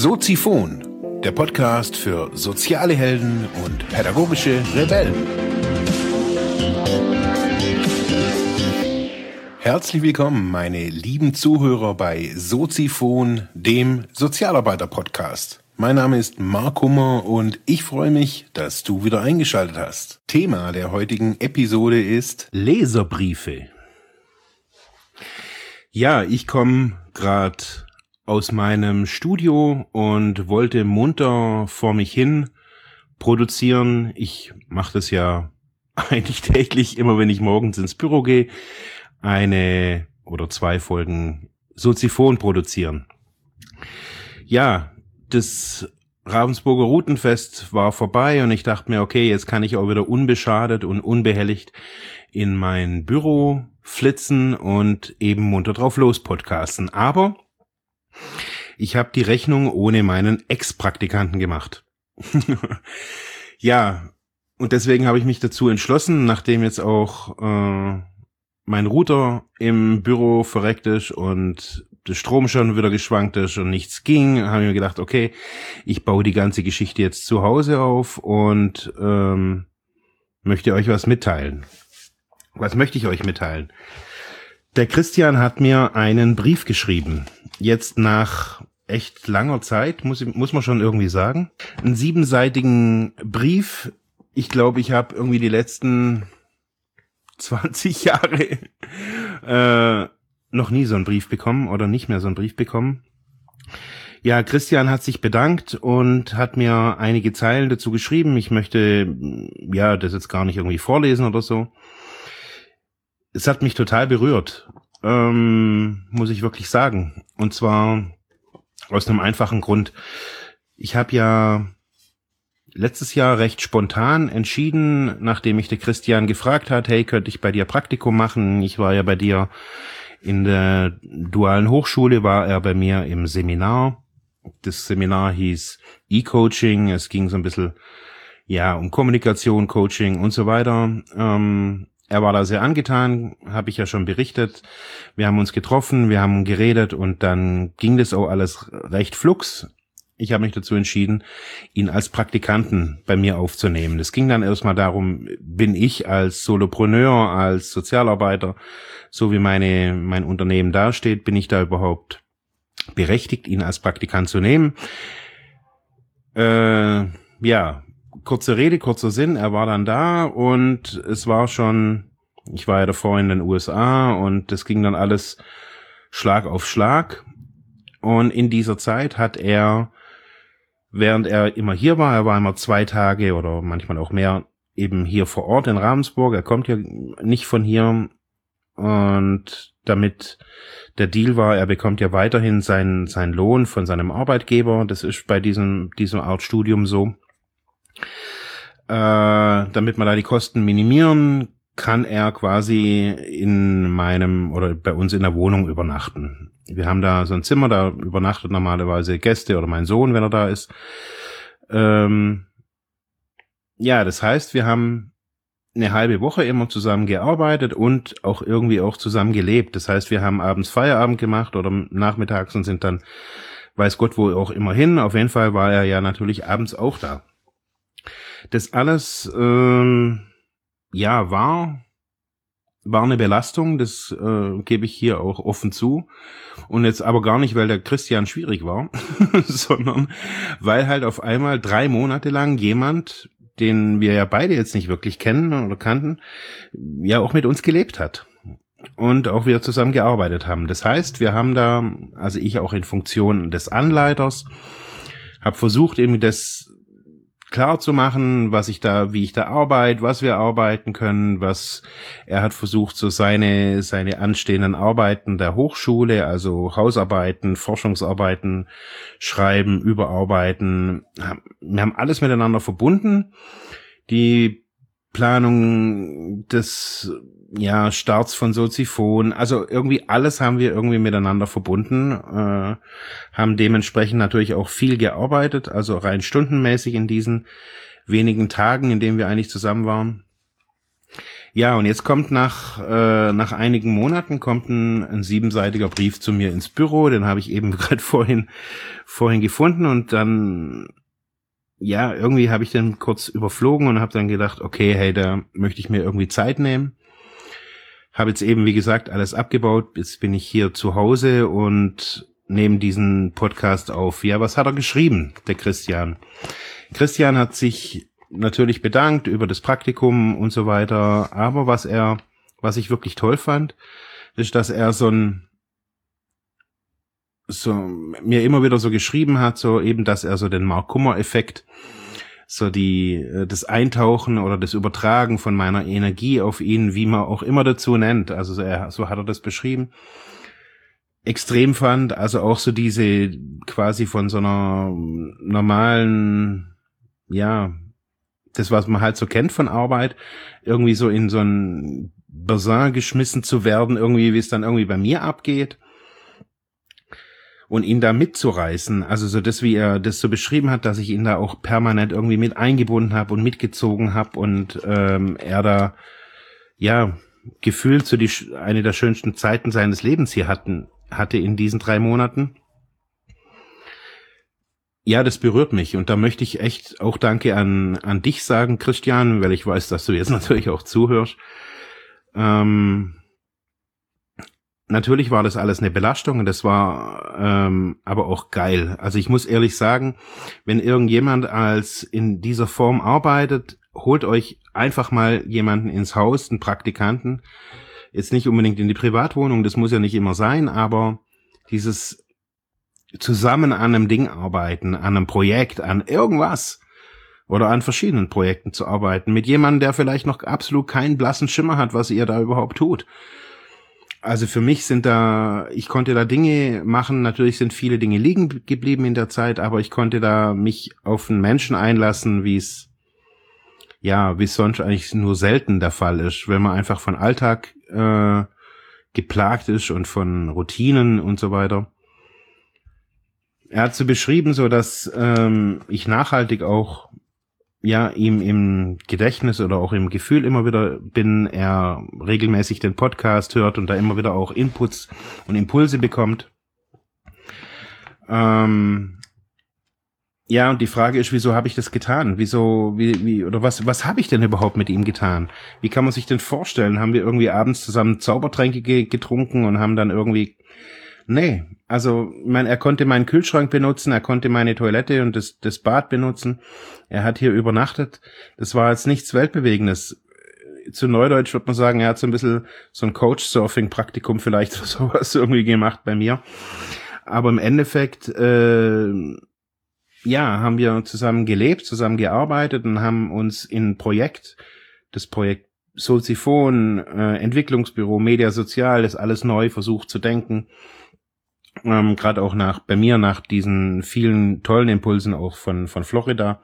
Soziphon, der Podcast für soziale Helden und pädagogische Rebellen. Herzlich willkommen, meine lieben Zuhörer bei Soziphon, dem Sozialarbeiter-Podcast. Mein Name ist Mark Hummer und ich freue mich, dass du wieder eingeschaltet hast. Thema der heutigen Episode ist Leserbriefe. Ja, ich komme gerade aus meinem Studio und wollte munter vor mich hin produzieren. Ich mache das ja eigentlich täglich, immer wenn ich morgens ins Büro gehe, eine oder zwei Folgen Soziphon produzieren. Ja, das Ravensburger Routenfest war vorbei und ich dachte mir, okay, jetzt kann ich auch wieder unbeschadet und unbehelligt in mein Büro flitzen und eben munter drauf los podcasten. Aber ich habe die Rechnung ohne meinen Ex-Praktikanten gemacht. ja, und deswegen habe ich mich dazu entschlossen, nachdem jetzt auch äh, mein Router im Büro verreckt ist und der Strom schon wieder geschwankt ist und nichts ging, habe ich mir gedacht, okay, ich baue die ganze Geschichte jetzt zu Hause auf und ähm, möchte euch was mitteilen. Was möchte ich euch mitteilen? Der Christian hat mir einen Brief geschrieben. Jetzt nach echt langer Zeit, muss, muss man schon irgendwie sagen. Einen siebenseitigen Brief. Ich glaube, ich habe irgendwie die letzten 20 Jahre äh, noch nie so einen Brief bekommen oder nicht mehr so einen Brief bekommen. Ja, Christian hat sich bedankt und hat mir einige Zeilen dazu geschrieben. Ich möchte ja das jetzt gar nicht irgendwie vorlesen oder so. Es hat mich total berührt, ähm, muss ich wirklich sagen. Und zwar aus einem einfachen Grund. Ich habe ja letztes Jahr recht spontan entschieden, nachdem mich der Christian gefragt hat, hey, könnte ich bei dir Praktikum machen? Ich war ja bei dir in der dualen Hochschule, war er bei mir im Seminar. Das Seminar hieß E-Coaching. Es ging so ein bisschen, ja, um Kommunikation, Coaching und so weiter. Ähm, er war da sehr angetan, habe ich ja schon berichtet. Wir haben uns getroffen, wir haben geredet und dann ging das auch alles recht flux. Ich habe mich dazu entschieden, ihn als Praktikanten bei mir aufzunehmen. Es ging dann erstmal darum, bin ich als Solopreneur, als Sozialarbeiter, so wie meine, mein Unternehmen dasteht, bin ich da überhaupt berechtigt, ihn als Praktikant zu nehmen? Äh, ja, kurze Rede, kurzer Sinn, er war dann da und es war schon, ich war ja davor in den USA und es ging dann alles Schlag auf Schlag. Und in dieser Zeit hat er, während er immer hier war, er war immer zwei Tage oder manchmal auch mehr eben hier vor Ort in Ravensburg, er kommt ja nicht von hier und damit der Deal war, er bekommt ja weiterhin seinen, seinen Lohn von seinem Arbeitgeber. Das ist bei diesem, diesem Art Studium so äh, damit man da die Kosten minimieren, kann er quasi in meinem oder bei uns in der Wohnung übernachten. Wir haben da so ein Zimmer, da übernachtet normalerweise Gäste oder mein Sohn, wenn er da ist. Ähm, ja, das heißt, wir haben eine halbe Woche immer zusammen gearbeitet und auch irgendwie auch zusammen gelebt. Das heißt, wir haben abends Feierabend gemacht oder nachmittags und sind dann, weiß Gott wo auch immer hin. Auf jeden Fall war er ja natürlich abends auch da. Das alles, ähm, ja, war, war eine Belastung, das äh, gebe ich hier auch offen zu. Und jetzt aber gar nicht, weil der Christian schwierig war, sondern weil halt auf einmal drei Monate lang jemand, den wir ja beide jetzt nicht wirklich kennen oder kannten, ja auch mit uns gelebt hat und auch wieder zusammen gearbeitet haben. Das heißt, wir haben da, also ich auch in Funktion des Anleiters, habe versucht, eben das klar zu machen, was ich da, wie ich da arbeite, was wir arbeiten können, was er hat versucht, so seine, seine anstehenden Arbeiten der Hochschule, also Hausarbeiten, Forschungsarbeiten, Schreiben, Überarbeiten. Wir haben alles miteinander verbunden. Die Planung des ja, Starts von Soziphon, also irgendwie alles haben wir irgendwie miteinander verbunden, äh, haben dementsprechend natürlich auch viel gearbeitet, also rein stundenmäßig in diesen wenigen Tagen, in denen wir eigentlich zusammen waren. Ja, und jetzt kommt nach, äh, nach einigen Monaten kommt ein, ein siebenseitiger Brief zu mir ins Büro, den habe ich eben gerade vorhin, vorhin gefunden und dann, ja, irgendwie habe ich den kurz überflogen und habe dann gedacht, okay, hey, da möchte ich mir irgendwie Zeit nehmen. Habe jetzt eben, wie gesagt, alles abgebaut. Jetzt bin ich hier zu Hause und nehme diesen Podcast auf. Ja, was hat er geschrieben, der Christian? Christian hat sich natürlich bedankt über das Praktikum und so weiter. Aber was er, was ich wirklich toll fand, ist, dass er so ein, so, mir immer wieder so geschrieben hat, so eben, dass er so den Mark Kummer Effekt, so die, äh, das Eintauchen oder das Übertragen von meiner Energie auf ihn, wie man auch immer dazu nennt. Also so, er, so hat er das beschrieben extrem fand, also auch so diese quasi von so einer normalen, ja, das, was man halt so kennt von Arbeit, irgendwie so in so ein Bassin geschmissen zu werden, irgendwie, wie es dann irgendwie bei mir abgeht. Und ihn da mitzureißen, also so das, wie er das so beschrieben hat, dass ich ihn da auch permanent irgendwie mit eingebunden habe und mitgezogen habe und ähm, er da ja gefühlt so die eine der schönsten Zeiten seines Lebens hier hatten hatte in diesen drei Monaten ja, das berührt mich und da möchte ich echt auch Danke an, an dich sagen, Christian, weil ich weiß, dass du jetzt natürlich auch zuhörst. Ähm, natürlich war das alles eine Belastung und das war ähm, aber auch geil. Also ich muss ehrlich sagen, wenn irgendjemand als in dieser Form arbeitet, holt euch einfach mal jemanden ins Haus, einen Praktikanten. Jetzt nicht unbedingt in die Privatwohnung, das muss ja nicht immer sein, aber dieses zusammen an einem Ding arbeiten, an einem Projekt, an irgendwas oder an verschiedenen Projekten zu arbeiten mit jemandem, der vielleicht noch absolut keinen blassen Schimmer hat, was ihr da überhaupt tut. Also für mich sind da, ich konnte da Dinge machen, natürlich sind viele Dinge liegen geblieben in der Zeit, aber ich konnte da mich auf einen Menschen einlassen, wie es, ja, wie es sonst eigentlich nur selten der Fall ist, wenn man einfach von Alltag äh, geplagt ist und von Routinen und so weiter. Er hat so beschrieben, so dass ähm, ich nachhaltig auch ja ihm im Gedächtnis oder auch im Gefühl immer wieder bin, er regelmäßig den Podcast hört und da immer wieder auch Inputs und Impulse bekommt. Ähm, ja, und die Frage ist, wieso habe ich das getan? Wieso, wie, wie, oder was, was habe ich denn überhaupt mit ihm getan? Wie kann man sich denn vorstellen? Haben wir irgendwie abends zusammen Zaubertränke ge getrunken und haben dann irgendwie Nee, also mein, er konnte meinen Kühlschrank benutzen, er konnte meine Toilette und das, das Bad benutzen. Er hat hier übernachtet. Das war jetzt nichts Weltbewegendes. Zu Neudeutsch würde man sagen, er hat so ein bisschen so ein Coach-Surfing-Praktikum vielleicht oder sowas irgendwie gemacht bei mir. Aber im Endeffekt, äh, ja, haben wir zusammen gelebt, zusammen gearbeitet und haben uns in Projekt, das Projekt Soziphon, äh, Entwicklungsbüro, Media Sozial, das alles neu versucht zu denken ähm, Gerade auch nach, bei mir nach diesen vielen tollen Impulsen auch von, von Florida.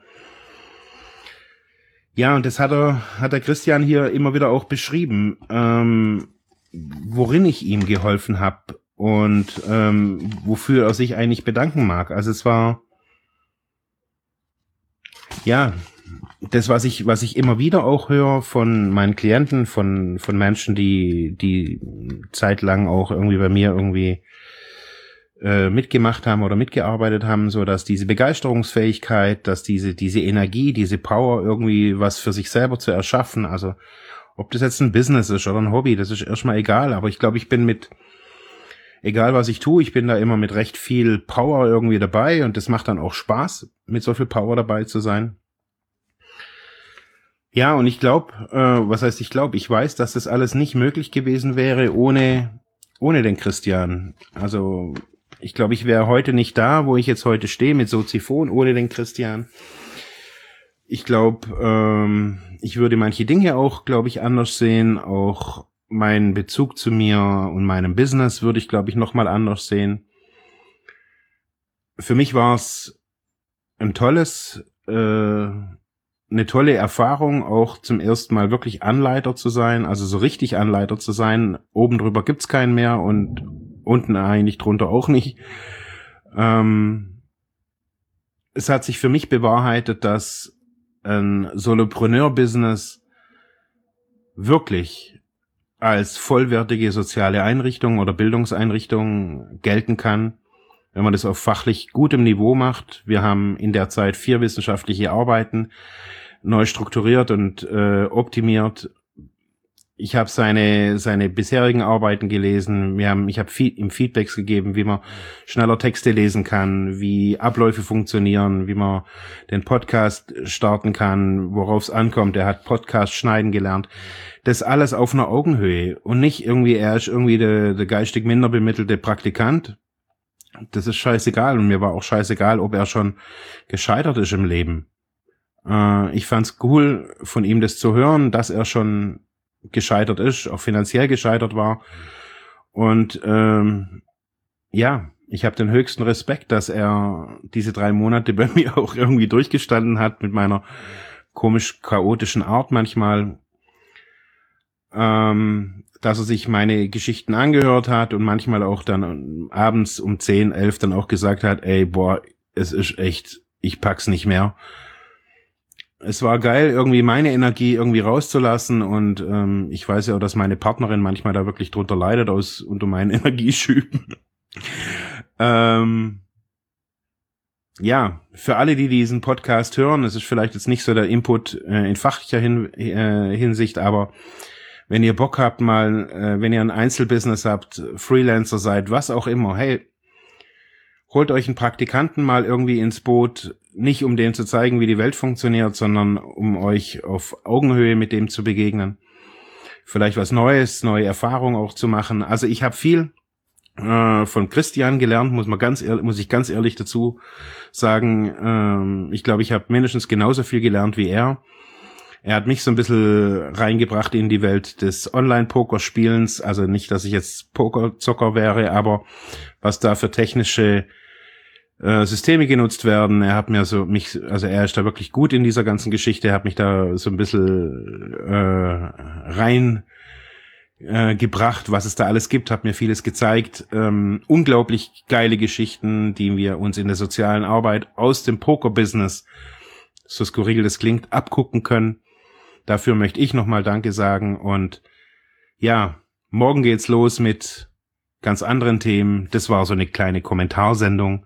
Ja, und das hat er, hat der Christian hier immer wieder auch beschrieben, ähm, worin ich ihm geholfen habe und ähm, wofür er sich eigentlich bedanken mag. Also es war ja das, was ich, was ich immer wieder auch höre von meinen Klienten, von, von Menschen, die, die zeitlang auch irgendwie bei mir irgendwie äh, mitgemacht haben oder mitgearbeitet haben, so dass diese Begeisterungsfähigkeit, dass diese diese Energie, diese Power irgendwie was für sich selber zu erschaffen, also ob das jetzt ein Business ist oder ein Hobby, das ist erstmal egal, aber ich glaube, ich bin mit egal was ich tue, ich bin da immer mit recht viel Power irgendwie dabei und das macht dann auch Spaß, mit so viel Power dabei zu sein. Ja, und ich glaube, äh, was heißt ich glaube, ich weiß, dass das alles nicht möglich gewesen wäre ohne ohne den Christian. Also ich glaube, ich wäre heute nicht da, wo ich jetzt heute stehe mit Soziphon ohne den Christian. Ich glaube, ähm, ich würde manche Dinge auch, glaube ich, anders sehen. Auch meinen Bezug zu mir und meinem Business würde ich, glaube ich, nochmal anders sehen. Für mich war es ein tolles, äh, eine tolle Erfahrung, auch zum ersten Mal wirklich Anleiter zu sein, also so richtig Anleiter zu sein. Oben drüber gibt's keinen mehr und unten eigentlich drunter auch nicht. Ähm, es hat sich für mich bewahrheitet, dass ein Solopreneur-Business wirklich als vollwertige soziale Einrichtung oder Bildungseinrichtung gelten kann, wenn man das auf fachlich gutem Niveau macht. Wir haben in der Zeit vier wissenschaftliche Arbeiten neu strukturiert und äh, optimiert. Ich habe seine seine bisherigen Arbeiten gelesen. Wir haben, ich habe ihm Feedbacks gegeben, wie man schneller Texte lesen kann, wie Abläufe funktionieren, wie man den Podcast starten kann, worauf es ankommt. Er hat Podcast schneiden gelernt. Das alles auf einer Augenhöhe und nicht irgendwie, er ist irgendwie der, der geistig minder bemittelte Praktikant. Das ist scheißegal und mir war auch scheißegal, ob er schon gescheitert ist im Leben. Äh, ich fand's cool von ihm das zu hören, dass er schon gescheitert ist, auch finanziell gescheitert war. Und ähm, ja, ich habe den höchsten Respekt, dass er diese drei Monate bei mir auch irgendwie durchgestanden hat mit meiner komisch chaotischen Art manchmal ähm, dass er sich meine Geschichten angehört hat und manchmal auch dann abends um 10, 11 dann auch gesagt hat, ey, boah, es ist echt, ich pack's nicht mehr. Es war geil, irgendwie meine Energie irgendwie rauszulassen und ähm, ich weiß ja auch, dass meine Partnerin manchmal da wirklich drunter leidet aus unter meinen Energieschüben. ähm, ja, für alle, die diesen Podcast hören, es ist vielleicht jetzt nicht so der Input äh, in fachlicher Hin äh, Hinsicht, aber wenn ihr Bock habt, mal, äh, wenn ihr ein Einzelbusiness habt, Freelancer seid, was auch immer, hey, holt euch einen Praktikanten mal irgendwie ins Boot, nicht um dem zu zeigen, wie die Welt funktioniert, sondern um euch auf Augenhöhe mit dem zu begegnen. Vielleicht was Neues, neue Erfahrungen auch zu machen. Also ich habe viel äh, von Christian gelernt, muss man ganz ehrlich, muss ich ganz ehrlich dazu sagen. Ähm, ich glaube, ich habe mindestens genauso viel gelernt wie er. Er hat mich so ein bisschen reingebracht in die Welt des Online-Pokerspielens. Also nicht, dass ich jetzt Pokerzocker wäre, aber was da für technische äh, Systeme genutzt werden. Er hat mir so mich, also er ist da wirklich gut in dieser ganzen Geschichte. Er hat mich da so ein bisschen äh, rein äh, gebracht, was es da alles gibt, hat mir vieles gezeigt. Ähm, unglaublich geile Geschichten, die wir uns in der sozialen Arbeit aus dem Poker-Business, so skurril das klingt, abgucken können. Dafür möchte ich nochmal Danke sagen und ja, morgen geht's los mit ganz anderen Themen. Das war so eine kleine Kommentarsendung.